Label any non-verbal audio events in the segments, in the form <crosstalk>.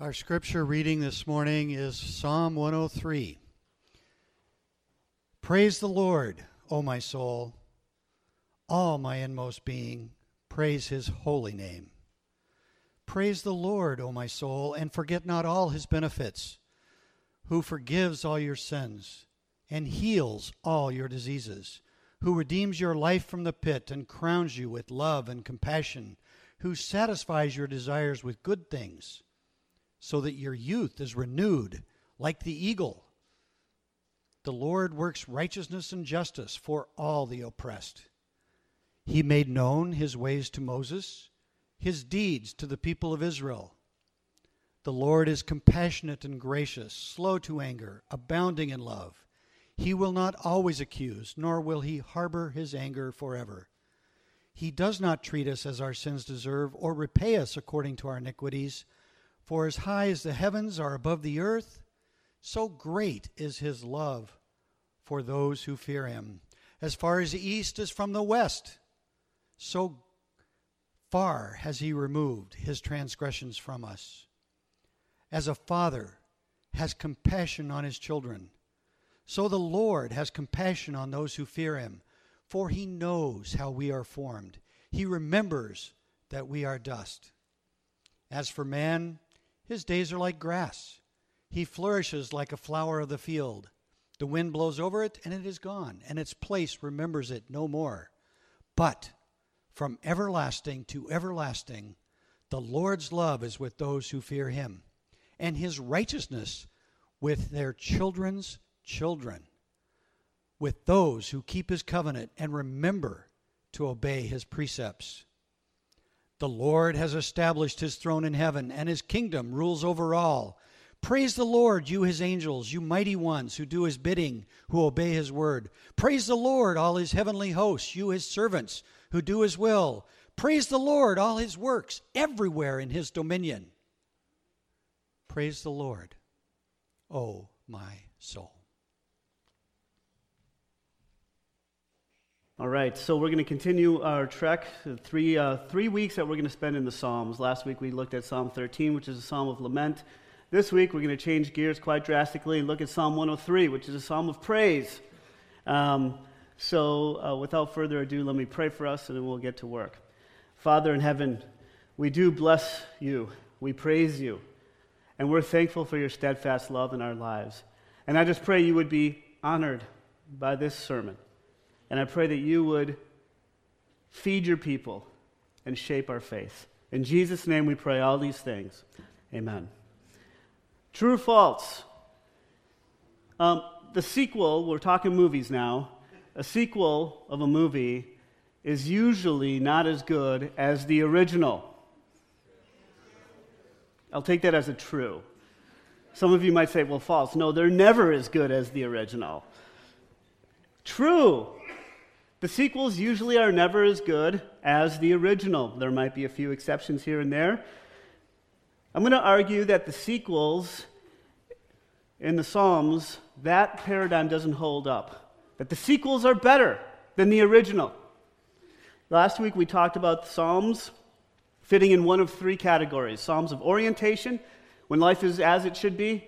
Our scripture reading this morning is Psalm 103. Praise the Lord, O my soul. All my inmost being, praise his holy name. Praise the Lord, O my soul, and forget not all his benefits, who forgives all your sins and heals all your diseases, who redeems your life from the pit and crowns you with love and compassion, who satisfies your desires with good things so that your youth is renewed like the eagle. The Lord works righteousness and justice for all the oppressed. He made known his ways to Moses, his deeds to the people of Israel. The Lord is compassionate and gracious, slow to anger, abounding in love. He will not always accuse, nor will he harbor his anger forever. He does not treat us as our sins deserve, or repay us according to our iniquities. For as high as the heavens are above the earth, so great is his love for those who fear him. As far as the east is from the west, so far has he removed his transgressions from us. As a father has compassion on his children, so the Lord has compassion on those who fear him, for he knows how we are formed. He remembers that we are dust. As for man, his days are like grass. He flourishes like a flower of the field. The wind blows over it, and it is gone, and its place remembers it no more. But from everlasting to everlasting, the Lord's love is with those who fear him, and his righteousness with their children's children, with those who keep his covenant and remember to obey his precepts. The Lord has established his throne in heaven, and his kingdom rules over all. Praise the Lord, you his angels, you mighty ones who do his bidding, who obey his word. Praise the Lord, all his heavenly hosts, you his servants who do his will. Praise the Lord, all his works, everywhere in his dominion. Praise the Lord, O my soul. All right, so we're going to continue our trek. Three, uh, three weeks that we're going to spend in the Psalms. Last week we looked at Psalm 13, which is a psalm of lament. This week we're going to change gears quite drastically and look at Psalm 103, which is a psalm of praise. Um, so, uh, without further ado, let me pray for us and then we'll get to work. Father in heaven, we do bless you, we praise you, and we're thankful for your steadfast love in our lives. And I just pray you would be honored by this sermon. And I pray that you would feed your people and shape our faith. In Jesus' name we pray all these things. Amen. True or false? Um, the sequel, we're talking movies now, a sequel of a movie is usually not as good as the original. I'll take that as a true. Some of you might say, well, false. No, they're never as good as the original. True. The sequels usually are never as good as the original. There might be a few exceptions here and there. I'm going to argue that the sequels in the Psalms, that paradigm doesn't hold up. That the sequels are better than the original. Last week we talked about the Psalms fitting in one of three categories Psalms of orientation, when life is as it should be,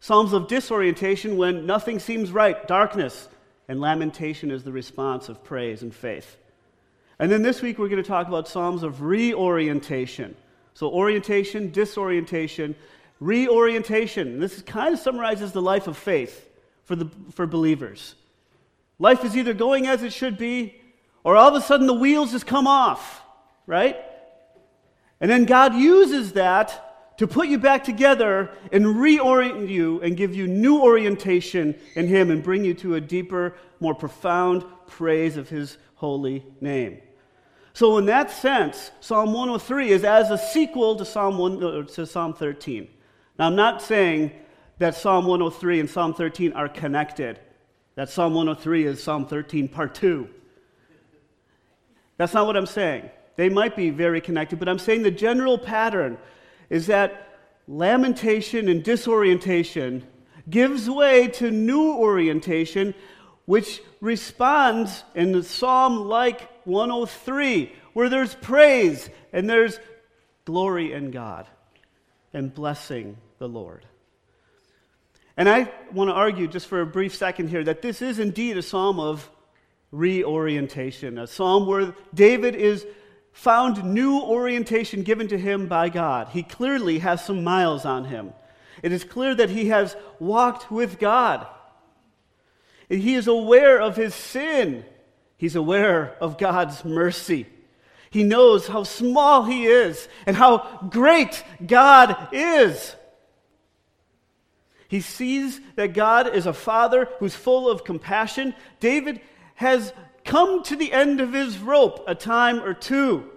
Psalms of disorientation, when nothing seems right, darkness, and lamentation is the response of praise and faith. And then this week we're going to talk about Psalms of reorientation. So, orientation, disorientation, reorientation. This kind of summarizes the life of faith for, the, for believers. Life is either going as it should be, or all of a sudden the wheels just come off, right? And then God uses that to put you back together and reorient you and give you new orientation in Him and bring you to a deeper, more profound praise of His holy name. So, in that sense, Psalm 103 is as a sequel to Psalm, 1, uh, to Psalm 13. Now, I'm not saying that Psalm 103 and Psalm 13 are connected, that Psalm 103 is Psalm 13 part 2. That's not what I'm saying. They might be very connected, but I'm saying the general pattern is that lamentation and disorientation gives way to new orientation, which responds in the psalm like 103, where there's praise and there's glory in God. and blessing the Lord. And I want to argue just for a brief second here that this is indeed a psalm of reorientation, a psalm where David is found new orientation given to him by God. He clearly has some miles on him. It is clear that he has walked with God. And he is aware of his sin. He's aware of God's mercy. He knows how small he is and how great God is. He sees that God is a father who's full of compassion. David has come to the end of his rope a time or two.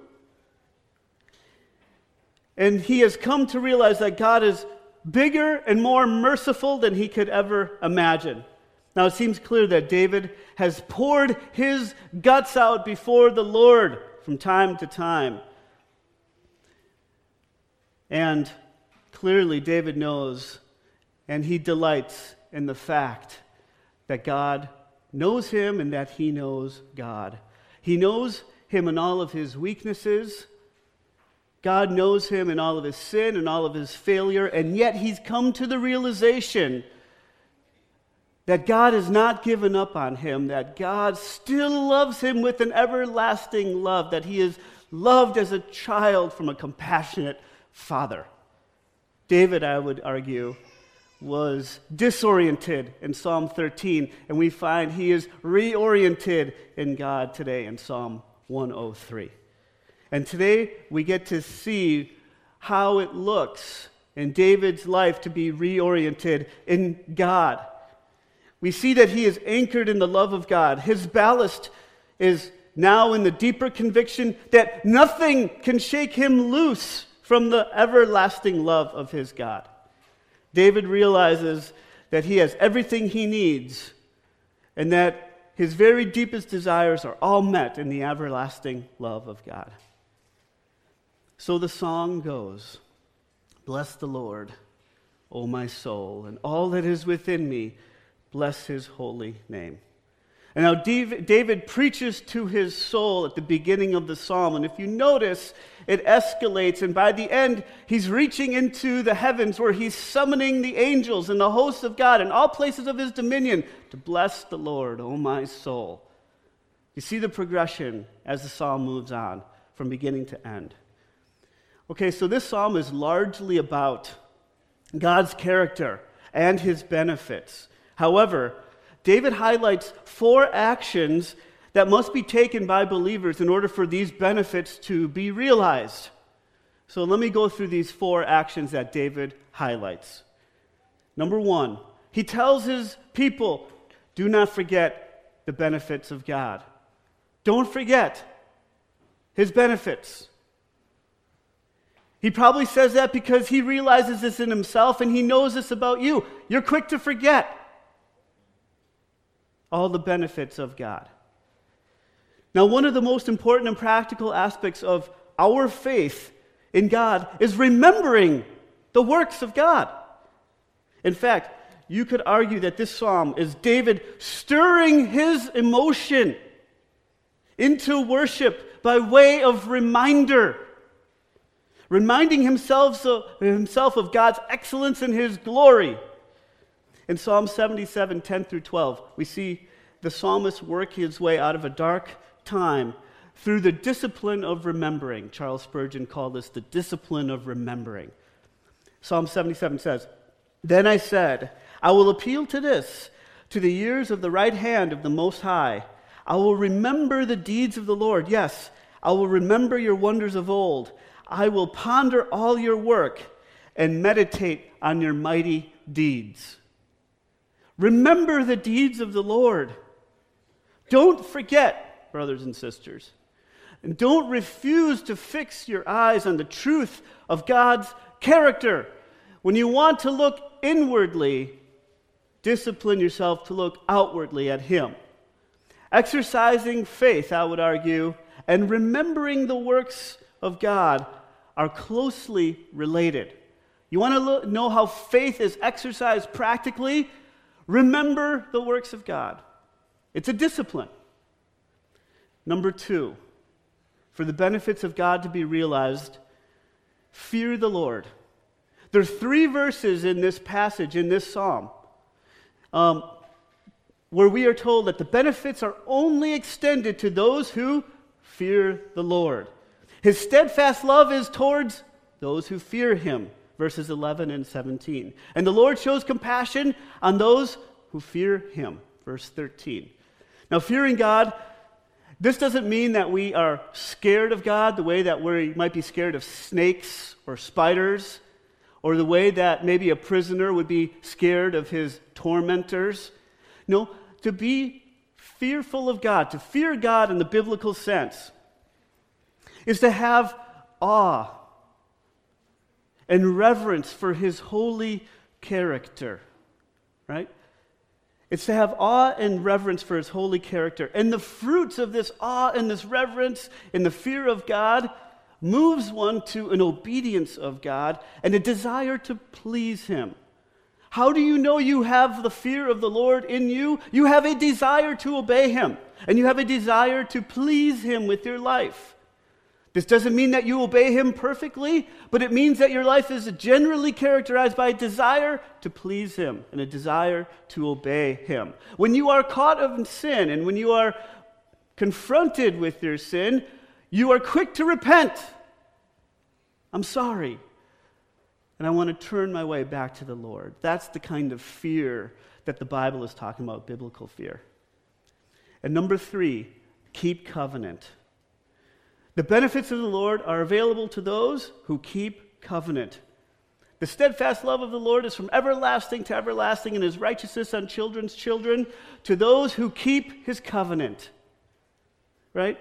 And he has come to realize that God is bigger and more merciful than he could ever imagine. Now, it seems clear that David has poured his guts out before the Lord from time to time. And clearly, David knows and he delights in the fact that God knows him and that he knows God. He knows him in all of his weaknesses. God knows him in all of his sin and all of his failure, and yet he's come to the realization that God has not given up on him, that God still loves him with an everlasting love, that he is loved as a child from a compassionate father. David, I would argue, was disoriented in Psalm 13, and we find he is reoriented in God today in Psalm 103. And today we get to see how it looks in David's life to be reoriented in God. We see that he is anchored in the love of God. His ballast is now in the deeper conviction that nothing can shake him loose from the everlasting love of his God. David realizes that he has everything he needs and that his very deepest desires are all met in the everlasting love of God. So the song goes Bless the Lord, O my soul, and all that is within me, bless his holy name. And now David preaches to his soul at the beginning of the psalm. And if you notice, it escalates. And by the end, he's reaching into the heavens where he's summoning the angels and the hosts of God in all places of his dominion to bless the Lord, O my soul. You see the progression as the psalm moves on from beginning to end. Okay, so this psalm is largely about God's character and his benefits. However, David highlights four actions that must be taken by believers in order for these benefits to be realized. So let me go through these four actions that David highlights. Number one, he tells his people, do not forget the benefits of God. Don't forget his benefits. He probably says that because he realizes this in himself and he knows this about you. You're quick to forget all the benefits of God. Now, one of the most important and practical aspects of our faith in God is remembering the works of God. In fact, you could argue that this psalm is David stirring his emotion into worship by way of reminder, reminding himself, of God's excellence and his glory. In Psalm 77, 10 through 12, we see the psalmist work his way out of a dark time through the discipline of remembering. Charles Spurgeon called this the discipline of remembering. Psalm 77 says, Then I said, I will appeal to this, to the years of the right hand of the Most High. I will remember the deeds of the Lord. Yes, I will remember your wonders of old. I will ponder all your work and meditate on your mighty deeds. Remember the deeds of the Lord. Don't forget, brothers and sisters. And don't refuse to fix your eyes on the truth of God's character. When you want to look inwardly, discipline yourself to look outwardly at Him. Exercising faith, I would argue, and remembering the works of God are closely related. You want to know how faith is exercised practically? Remember the works of God. It's a discipline. Number two, for the benefits of God to be realized, fear the Lord. There are three verses in this passage, in this psalm, um, where we are told that the benefits are only extended to those who fear the Lord. His steadfast love is towards those who fear him, verses 11 and 17. And the Lord shows compassion on those who fear him, verse 13. Now, fearing God, this doesn't mean that we are scared of God the way that we might be scared of snakes or spiders, or the way that maybe a prisoner would be scared of his tormentors. No, to be fearful of God, to fear God in the biblical sense, is to have awe and reverence for his holy character, right? It's to have awe and reverence for his holy character. And the fruits of this awe and this reverence and the fear of God moves one to an obedience of God and a desire to please him. How do you know you have the fear of the Lord in you? You have a desire to obey him, and you have a desire to please him with your life. This doesn't mean that you obey him perfectly, but it means that your life is generally characterized by a desire to please him and a desire to obey him. When you are caught in sin and when you are confronted with your sin, you are quick to repent. I'm sorry. And I want to turn my way back to the Lord. That's the kind of fear that the Bible is talking about, biblical fear. And number three, keep covenant. The benefits of the Lord are available to those who keep covenant. The steadfast love of the Lord is from everlasting to everlasting, and his righteousness on children's children to those who keep his covenant. Right?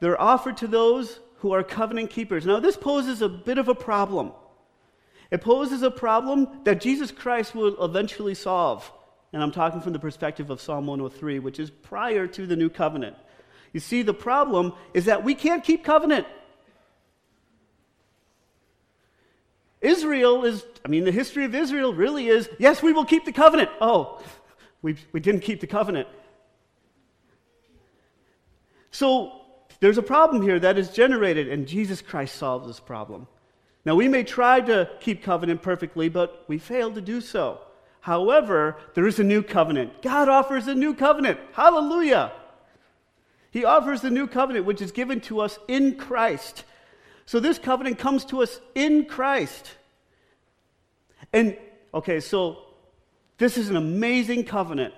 They're offered to those who are covenant keepers. Now, this poses a bit of a problem. It poses a problem that Jesus Christ will eventually solve. And I'm talking from the perspective of Psalm 103, which is prior to the new covenant. You see, the problem is that we can't keep covenant. Israel is, I mean, the history of Israel really is yes, we will keep the covenant. Oh, <laughs> we, we didn't keep the covenant. So there's a problem here that is generated, and Jesus Christ solves this problem. Now, we may try to keep covenant perfectly, but we fail to do so. However, there is a new covenant. God offers a new covenant. Hallelujah. He offers the new covenant, which is given to us in Christ. So this covenant comes to us in Christ. And, okay, so this is an amazing covenant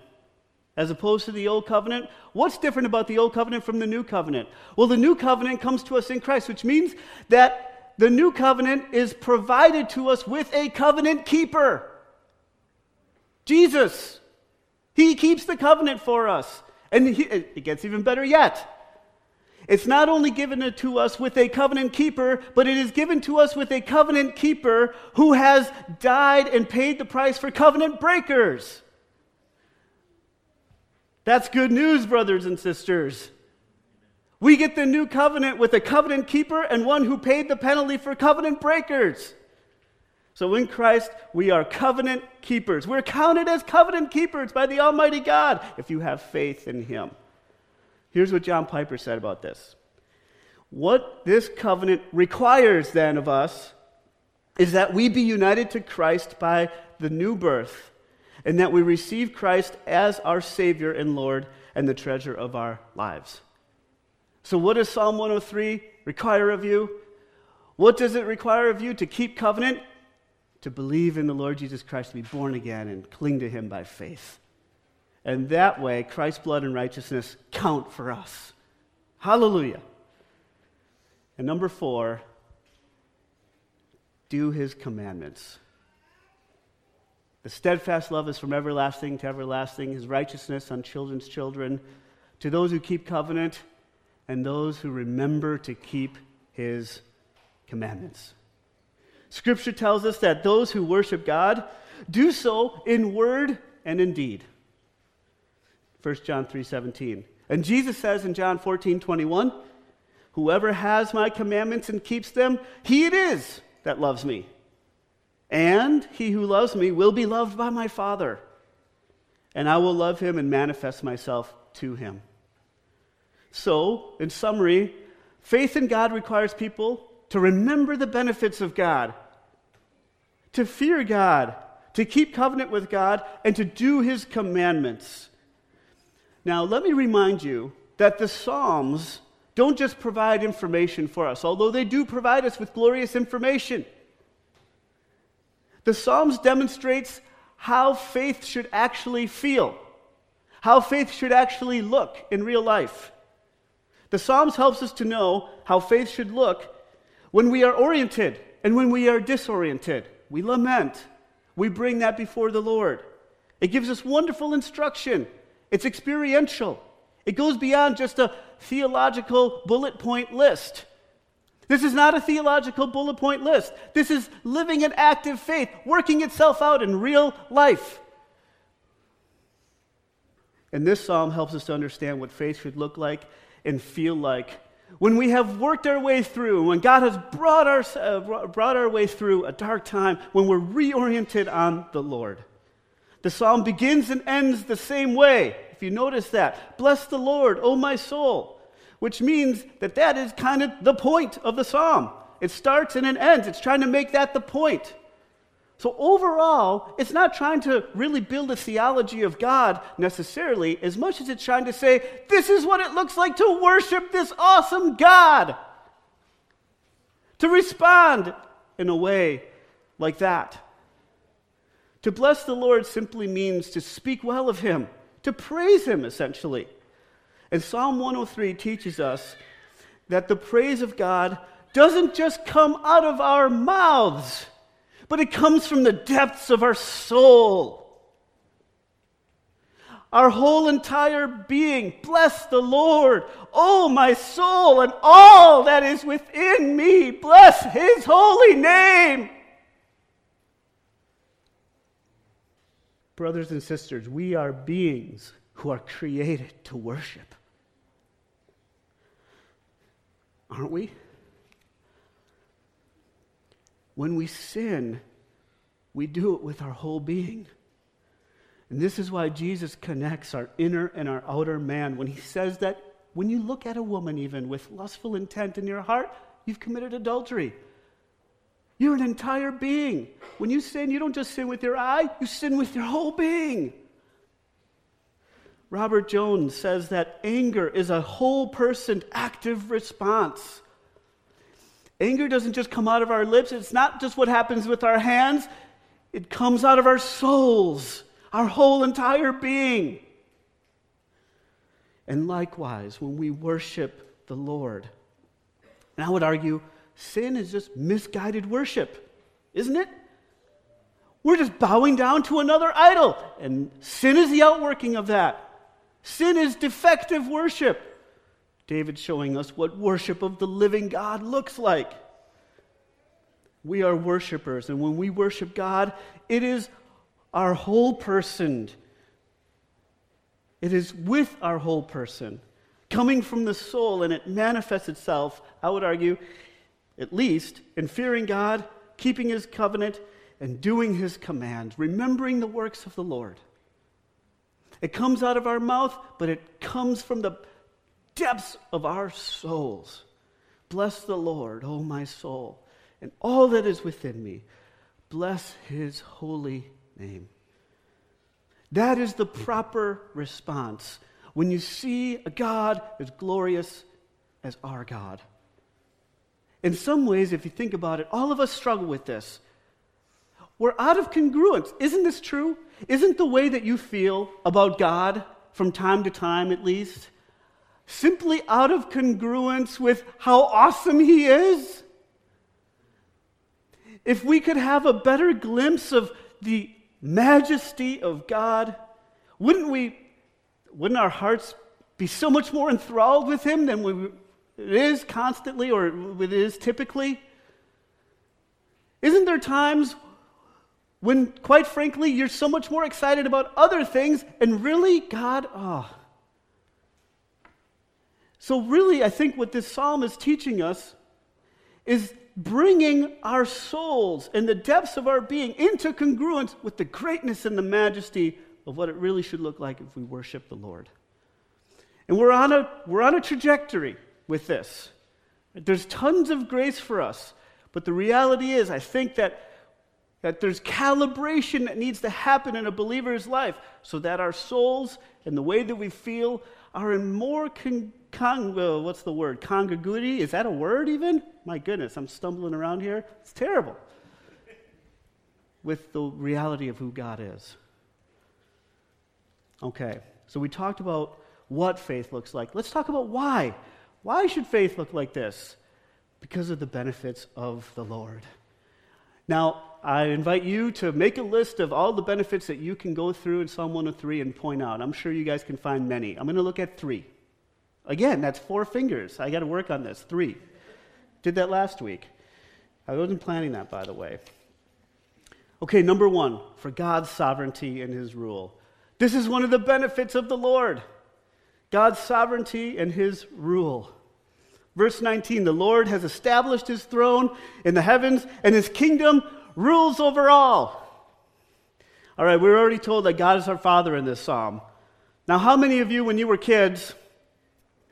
as opposed to the old covenant. What's different about the old covenant from the new covenant? Well, the new covenant comes to us in Christ, which means that the new covenant is provided to us with a covenant keeper Jesus. He keeps the covenant for us. And he, it gets even better yet. It's not only given to us with a covenant keeper, but it is given to us with a covenant keeper who has died and paid the price for covenant breakers. That's good news, brothers and sisters. We get the new covenant with a covenant keeper and one who paid the penalty for covenant breakers. So in Christ, we are covenant keepers. We're counted as covenant keepers by the Almighty God if you have faith in Him. Here's what John Piper said about this What this covenant requires then of us is that we be united to Christ by the new birth, and that we receive Christ as our Savior and Lord and the treasure of our lives. So, what does Psalm 103 require of you? What does it require of you to keep covenant? To believe in the Lord Jesus Christ, to be born again, and cling to Him by faith. And that way, Christ's blood and righteousness count for us. Hallelujah. And number four, do His commandments. The steadfast love is from everlasting to everlasting, His righteousness on children's children, to those who keep covenant, and those who remember to keep His commandments. Scripture tells us that those who worship God do so in word and in deed. 1 John 3:17. And Jesus says in John 14:21, "Whoever has my commandments and keeps them, he it is that loves me. And he who loves me will be loved by my Father, and I will love him and manifest myself to him." So, in summary, faith in God requires people to remember the benefits of God to fear God, to keep covenant with God, and to do his commandments. Now, let me remind you that the Psalms don't just provide information for us, although they do provide us with glorious information. The Psalms demonstrates how faith should actually feel, how faith should actually look in real life. The Psalms helps us to know how faith should look when we are oriented and when we are disoriented. We lament. We bring that before the Lord. It gives us wonderful instruction. It's experiential. It goes beyond just a theological bullet point list. This is not a theological bullet point list. This is living an active faith, working itself out in real life. And this psalm helps us to understand what faith should look like and feel like when we have worked our way through, when God has brought our, uh, brought our way through a dark time, when we're reoriented on the Lord. The psalm begins and ends the same way. If you notice that, bless the Lord, O my soul, which means that that is kind of the point of the psalm. It starts and it ends. It's trying to make that the point. So, overall, it's not trying to really build a theology of God necessarily, as much as it's trying to say, this is what it looks like to worship this awesome God. To respond in a way like that. To bless the Lord simply means to speak well of Him, to praise Him, essentially. And Psalm 103 teaches us that the praise of God doesn't just come out of our mouths but it comes from the depths of our soul. Our whole entire being, bless the Lord. Oh, my soul, and all that is within me, bless his holy name. Brothers and sisters, we are beings who are created to worship. Aren't we? When we sin, we do it with our whole being. And this is why Jesus connects our inner and our outer man when he says that when you look at a woman, even with lustful intent in your heart, you've committed adultery. You're an entire being. When you sin, you don't just sin with your eye, you sin with your whole being. Robert Jones says that anger is a whole person active response. Anger doesn't just come out of our lips, it's not just what happens with our hands, it comes out of our souls, our whole entire being. And likewise, when we worship the Lord, and I would argue sin is just misguided worship, isn't it? We're just bowing down to another idol, and sin is the outworking of that. Sin is defective worship. David showing us what worship of the living God looks like. We are worshipers, and when we worship God, it is our whole person. It is with our whole person, coming from the soul, and it manifests itself, I would argue, at least, in fearing God, keeping His covenant, and doing His commands, remembering the works of the Lord. It comes out of our mouth, but it comes from the depths of our souls. Bless the Lord, O my soul, and all that is within me. Bless his holy name. That is the proper response when you see a God as glorious as our God. In some ways, if you think about it, all of us struggle with this. We're out of congruence. Isn't this true? Isn't the way that you feel about God, from time to time at least, simply out of congruence with how awesome He is? If we could have a better glimpse of the majesty of God, wouldn't we, wouldn't our hearts be so much more enthralled with Him than we, it is constantly or it is typically? Isn't there times when, quite frankly, you're so much more excited about other things and really, God, oh, so, really, I think what this psalm is teaching us is bringing our souls and the depths of our being into congruence with the greatness and the majesty of what it really should look like if we worship the Lord. And we're on a, we're on a trajectory with this. There's tons of grace for us. But the reality is, I think that That there's calibration that needs to happen in a believer's life so that our souls and the way that we feel are in more con- con- uh, what's the word? Congruity? Is that a word even? My goodness, I'm stumbling around here. It's terrible. With the reality of who God is. Okay, so we talked about what faith looks like. Let's talk about why. Why should faith look like this? Because of the benefits of the Lord. Now, I invite you to make a list of all the benefits that you can go through in Psalm 103 and point out. I'm sure you guys can find many. I'm going to look at three. Again, that's four fingers. I got to work on this. Three. Did that last week. I wasn't planning that, by the way. Okay, number one, for God's sovereignty and his rule. This is one of the benefits of the Lord God's sovereignty and his rule. Verse 19 The Lord has established his throne in the heavens, and his kingdom rules over all. All right, we are already told that God is our Father in this psalm. Now, how many of you, when you were kids,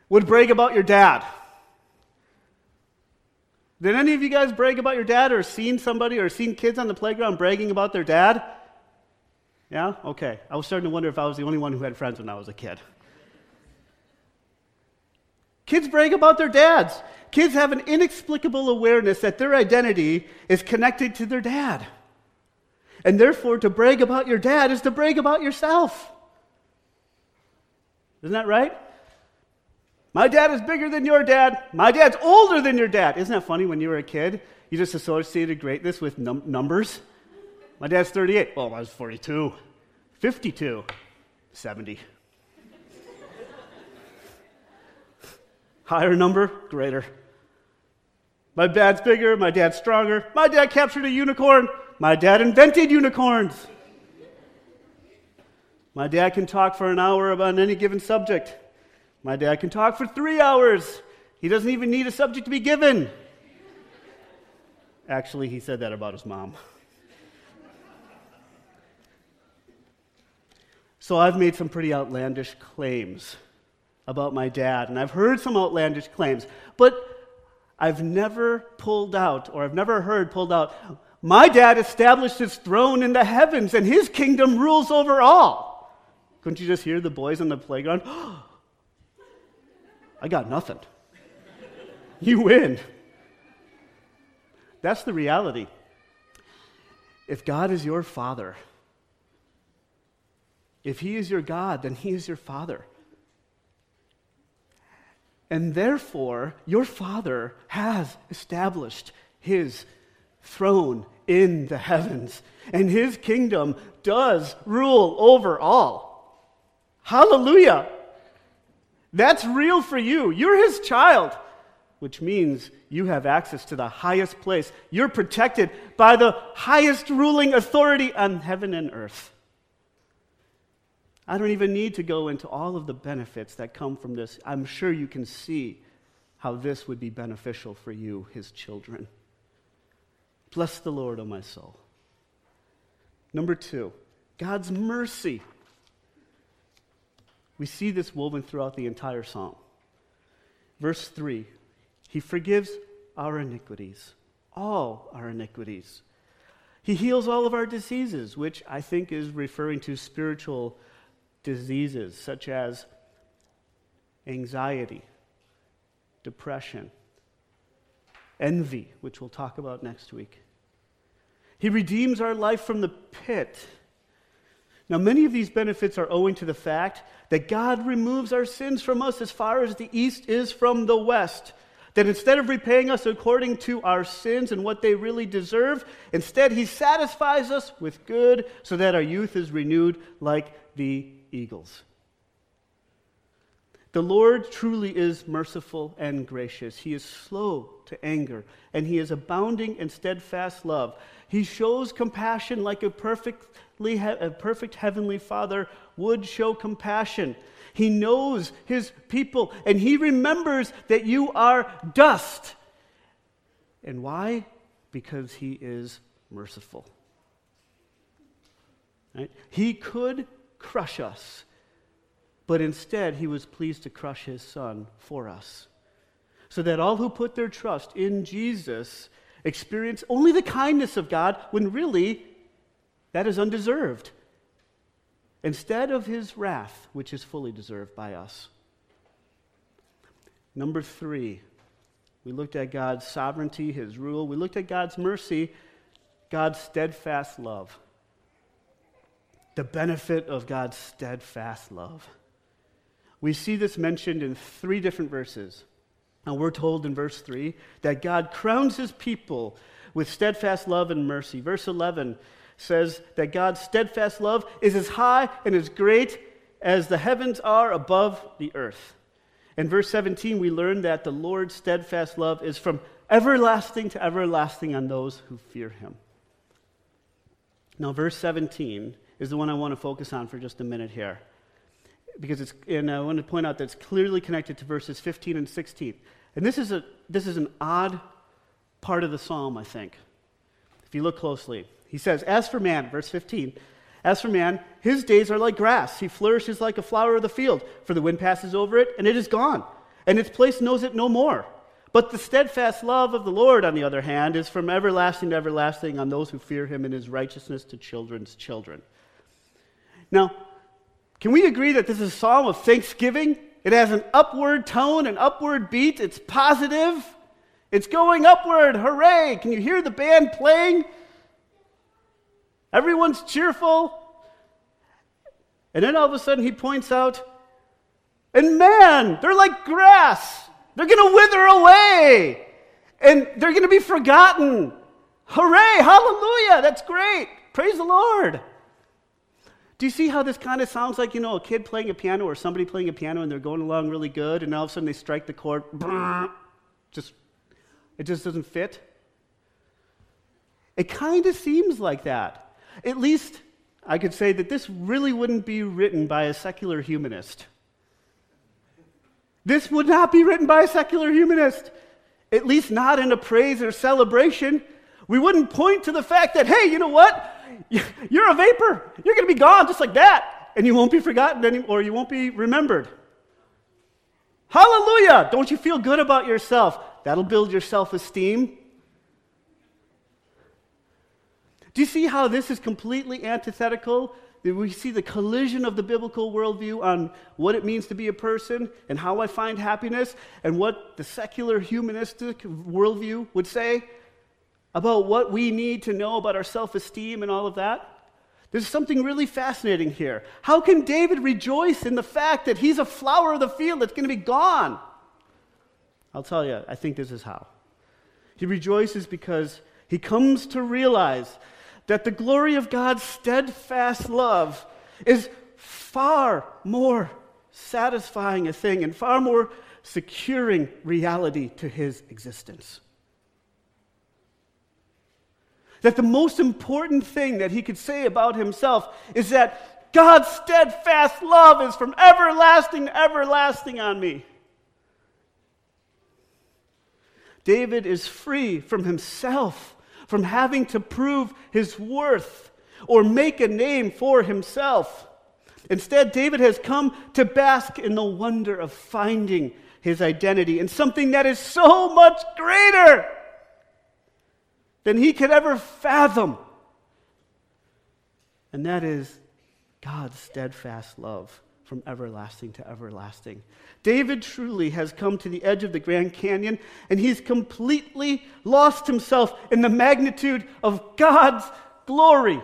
would brag about your dad? Did any of you guys brag about your dad or seen somebody or seen kids on the playground bragging about their dad? Yeah? Okay. I was starting to wonder if I was the only one who had friends when I was a kid. Kids brag about their dads. Kids have an inexplicable awareness that their identity is connected to their dad. And therefore, to brag about your dad is to brag about yourself. Isn't that right? My dad is bigger than your dad. My dad's older than your dad. Isn't that funny when you were a kid? You just associated greatness with num- numbers. My dad's 38. Well, I was 42. 52. 70. Higher number, greater. My dad's bigger, my dad's stronger. My dad captured a unicorn. My dad invented unicorns. My dad can talk for an hour about any given subject. My dad can talk for three hours. He doesn't even need a subject to be given. Actually, he said that about his mom. So I've made some pretty outlandish claims about my dad, and I've heard some outlandish claims, but I've never pulled out, or I've never heard pulled out, my dad established his throne in the heavens, and his kingdom rules over all. Couldn't you just hear the boys on the playground? <gasps> Oh, I got nothing. You win. That's the reality. If God is your father, if he is your God, then he is your father. And therefore, your father has established his throne in the heavens, and his kingdom does rule over all. Hallelujah! That's real for you. You're his child, which means you have access to the highest place. You're protected by the highest ruling authority on heaven and earth. I don't even need to go into all of the benefits that come from this. I'm sure you can see how this would be beneficial for you, his children. Bless the Lord, O oh my soul. Number two, God's mercy. We see this woven throughout the entire psalm. Verse 3 He forgives our iniquities, all our iniquities. He heals all of our diseases, which I think is referring to spiritual diseases such as anxiety, depression, envy, which we'll talk about next week. He redeems our life from the pit. Now, many of these benefits are owing to the fact that God removes our sins from us as far as the east is from the west. That instead of repaying us according to our sins and what they really deserve, instead He satisfies us with good so that our youth is renewed like the eagles. The Lord truly is merciful and gracious. He is slow to anger, and he is abounding in steadfast love. He shows compassion like a perfectly a perfect heavenly Father would show compassion. He knows his people, and he remembers that you are dust. And why? Because he is merciful. Right? He could crush us. But instead, he was pleased to crush his son for us. So that all who put their trust in Jesus experience only the kindness of God when really that is undeserved, instead of his wrath, which is fully deserved by us. Number three, we looked at God's sovereignty, his rule. We looked at God's mercy, God's steadfast love. The benefit of God's steadfast love. We see this mentioned in three different verses. And we're told in verse 3 that God crowns his people with steadfast love and mercy. Verse 11 says that God's steadfast love is as high and as great as the heavens are above the earth. In verse 17, we learn that the Lord's steadfast love is from everlasting to everlasting on those who fear him. Now, verse 17 is the one I want to focus on for just a minute here. Because it's, and I want to point out that it's clearly connected to verses 15 and 16. And this is, a, this is an odd part of the psalm, I think, if you look closely. He says, As for man, verse 15, as for man, his days are like grass. He flourishes like a flower of the field, for the wind passes over it, and it is gone, and its place knows it no more. But the steadfast love of the Lord, on the other hand, is from everlasting to everlasting on those who fear him and his righteousness to children's children. Now, can we agree that this is a psalm of thanksgiving? It has an upward tone, an upward beat. It's positive. It's going upward. Hooray! Can you hear the band playing? Everyone's cheerful. And then all of a sudden he points out, and man, they're like grass. They're going to wither away. And they're going to be forgotten. Hooray! Hallelujah! That's great. Praise the Lord. Do you see how this kind of sounds like, you know, a kid playing a piano or somebody playing a piano and they're going along really good and all of a sudden they strike the chord, just it just doesn't fit? It kind of seems like that. At least I could say that this really wouldn't be written by a secular humanist. This would not be written by a secular humanist, at least not in a praise or celebration. We wouldn't point to the fact that, hey, you know what? You're a vapor. You're going to be gone just like that. And you won't be forgotten anymore, you won't be remembered. Hallelujah! Don't you feel good about yourself? That'll build your self esteem. Do you see how this is completely antithetical? We see the collision of the biblical worldview on what it means to be a person and how I find happiness, and what the secular humanistic worldview would say about what we need to know about our self esteem and all of that? There's something really fascinating here. How can David rejoice in the fact that he's a flower of the field that's going to be gone? I'll tell you, I think this is how. He rejoices because he comes to realize that the glory of God's steadfast love is far more satisfying a thing and far more securing reality to his existence that the most important thing that he could say about himself is that God's steadfast love is from everlasting to everlasting on me. David is free from himself, from having to prove his worth or make a name for himself. Instead, David has come to bask in the wonder of finding his identity in something that is so much greater than he could ever fathom. And that is God's steadfast love from everlasting to everlasting. David truly has come to the edge of the Grand Canyon and he's completely lost himself in the magnitude of God's glory.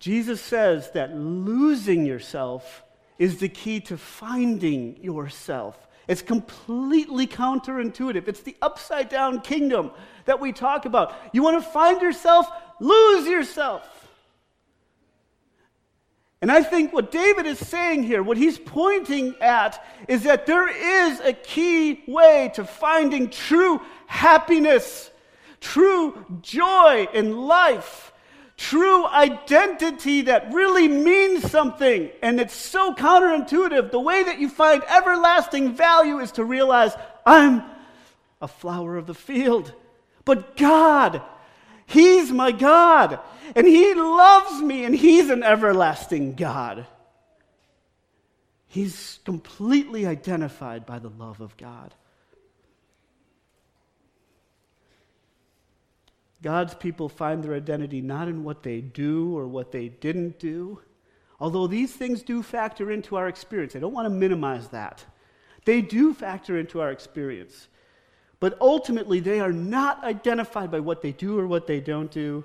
Jesus says that losing yourself is the key to finding yourself. It's completely counterintuitive. It's the upside down kingdom that we talk about. You want to find yourself, lose yourself. And I think what David is saying here, what he's pointing at, is that there is a key way to finding true happiness, true joy in life true identity that really means something. And it's so counterintuitive. The way that you find everlasting value is to realize I'm a flower of the field. But God, He's my God. And He loves me, and He's an everlasting God. He's completely identified by the love of God. God's people find their identity not in what they do or what they didn't do, although these things do factor into our experience. I don't want to minimize that. They do factor into our experience. But ultimately, they are not identified by what they do or what they don't do.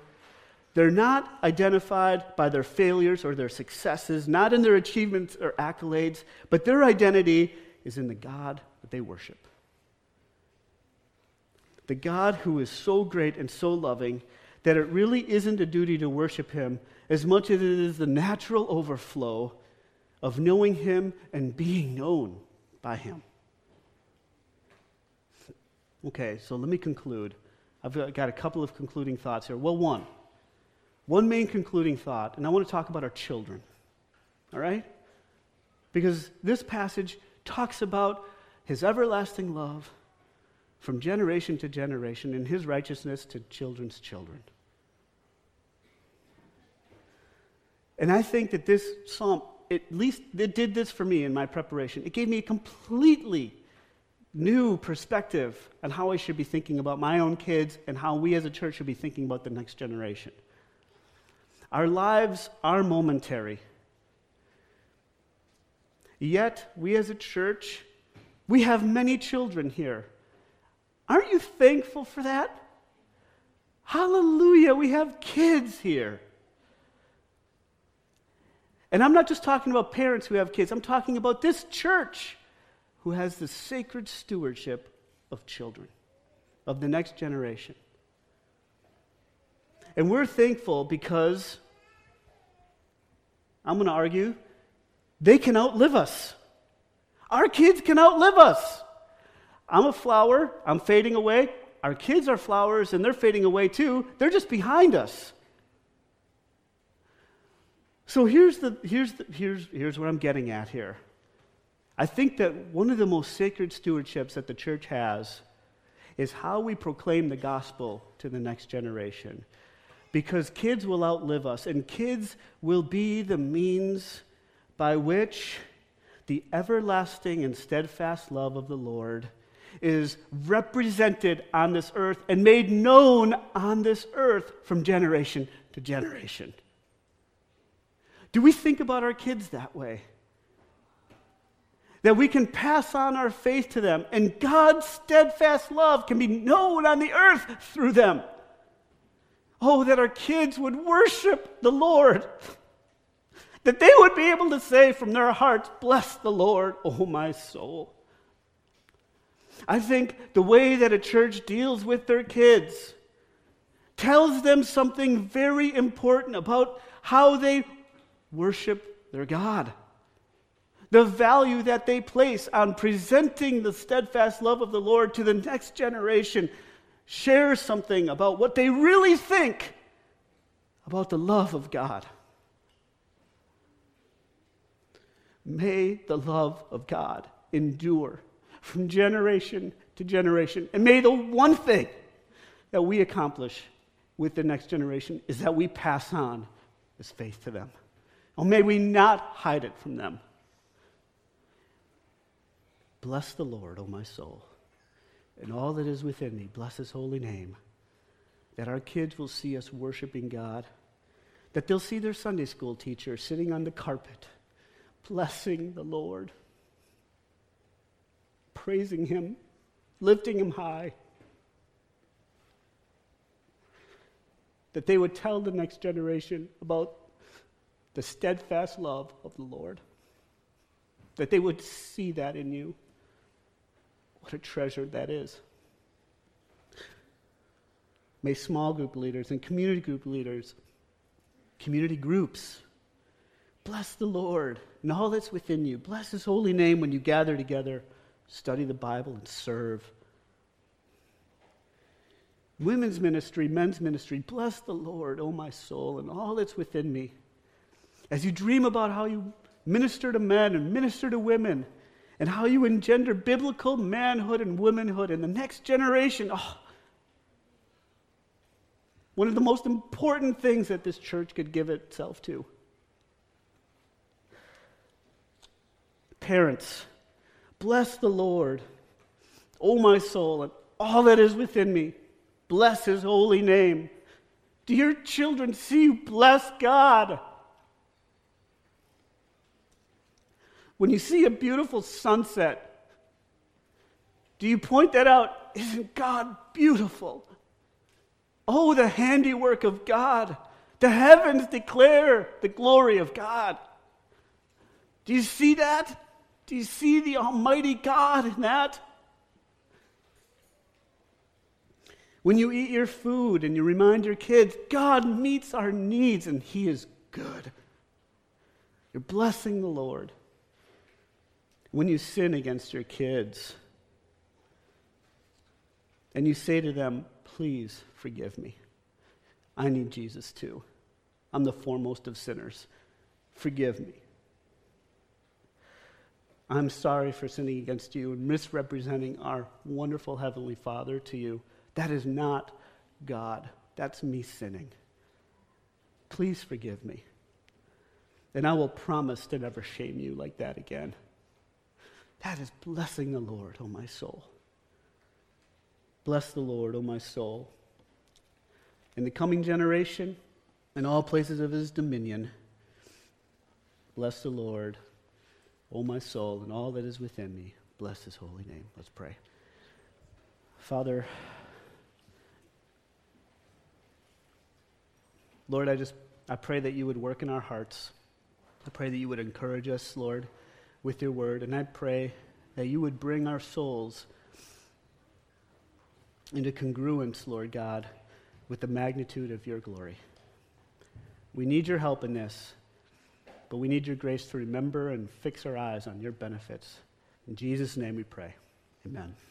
They're not identified by their failures or their successes, not in their achievements or accolades, but their identity is in the God that they worship. The God who is so great and so loving that it really isn't a duty to worship Him as much as it is the natural overflow of knowing Him and being known by Him. Okay, so let me conclude. I've got a couple of concluding thoughts here. Well, one, one main concluding thought, and I want to talk about our children. All right? Because this passage talks about his everlasting love from generation to generation and his righteousness to children's children. And I think that this psalm, at least it did this for me in my preparation. It gave me a completely new perspective on how I should be thinking about my own kids and how we as a church should be thinking about the next generation. Our lives are momentary. Yet, we as a church, we have many children here. Aren't you thankful for that? Hallelujah, we have kids here. And I'm not just talking about parents who have kids, I'm talking about this church who has the sacred stewardship of children, of the next generation. And we're thankful because, I'm going to argue, they can outlive us. Our kids can outlive us. I'm a flower, I'm fading away. Our kids are flowers and they're fading away too. They're just behind us. So here's, the, here's, the, here's, here's what I'm getting at here. I think that one of the most sacred stewardships that the church has is how we proclaim the gospel to the next generation. Because kids will outlive us, and kids will be the means by which the everlasting and steadfast love of the Lord is represented on this earth and made known on this earth from generation to generation. Do we think about our kids that way? That we can pass on our faith to them, and God's steadfast love can be known on the earth through them. Oh, that our kids would worship the Lord. That they would be able to say from their hearts, Bless the Lord, oh my soul. I think the way that a church deals with their kids tells them something very important about how they worship their God. The value that they place on presenting the steadfast love of the Lord to the next generation shares something about what they really think about the love of God. May the love of God endure from generation to generation. And may the one thing that we accomplish with the next generation is that we pass on this faith to them. Or may we not hide it from them. Bless the Lord, O my soul, and all that is within me. Bless his holy name. That our kids will see us worshiping God, that they'll see their Sunday school teacher sitting on the carpet, blessing the Lord, praising him, lifting him high. That they would tell the next generation about the steadfast love of the Lord. That they would see that in you. What a treasure that is. May small group leaders and community group leaders, community groups, bless the Lord and all that's within you. Bless his holy name when you gather together, study the Bible, and serve. Women's ministry, men's ministry, bless the Lord, O oh my soul, and all that's within me. As you dream about how you minister to men and minister to women, and how you engender biblical manhood and womanhood in the next generation. Oh, one of the most important things that this church could give itself to. Parents, bless the Lord, O my soul, and all that is within me. Bless his holy name. Dear children see you bless God? When you see a beautiful sunset, do you point that out? Isn't God beautiful? Oh, the handiwork of God. The heavens declare the glory of God. Do you see that? Do you see the Almighty God in that? When you eat your food and you remind your kids, God meets our needs and He is good. You're blessing the Lord. When you sin against your kids and you say to them, Please forgive me. I need Jesus too. I'm the foremost of sinners. Forgive me. I'm sorry for sinning against you and misrepresenting our wonderful Heavenly Father to you. That is not God. That's me sinning. Please forgive me. And I will promise to never shame you like that again. That is blessing the Lord, O oh my soul. Bless the Lord, O oh my soul. In the coming generation, in all places of his dominion, bless the Lord, O my soul, and all that is within me. Bless his holy name. Let's pray. Father, Lord, I just I pray that you would work in our hearts. I pray that you would encourage us, Lord, with your word. And I pray that you would bring our souls into congruence, Lord God, with the magnitude of your glory. We need your help in this, but we need your grace to remember and fix our eyes on your benefits. In Jesus' name we pray. Amen.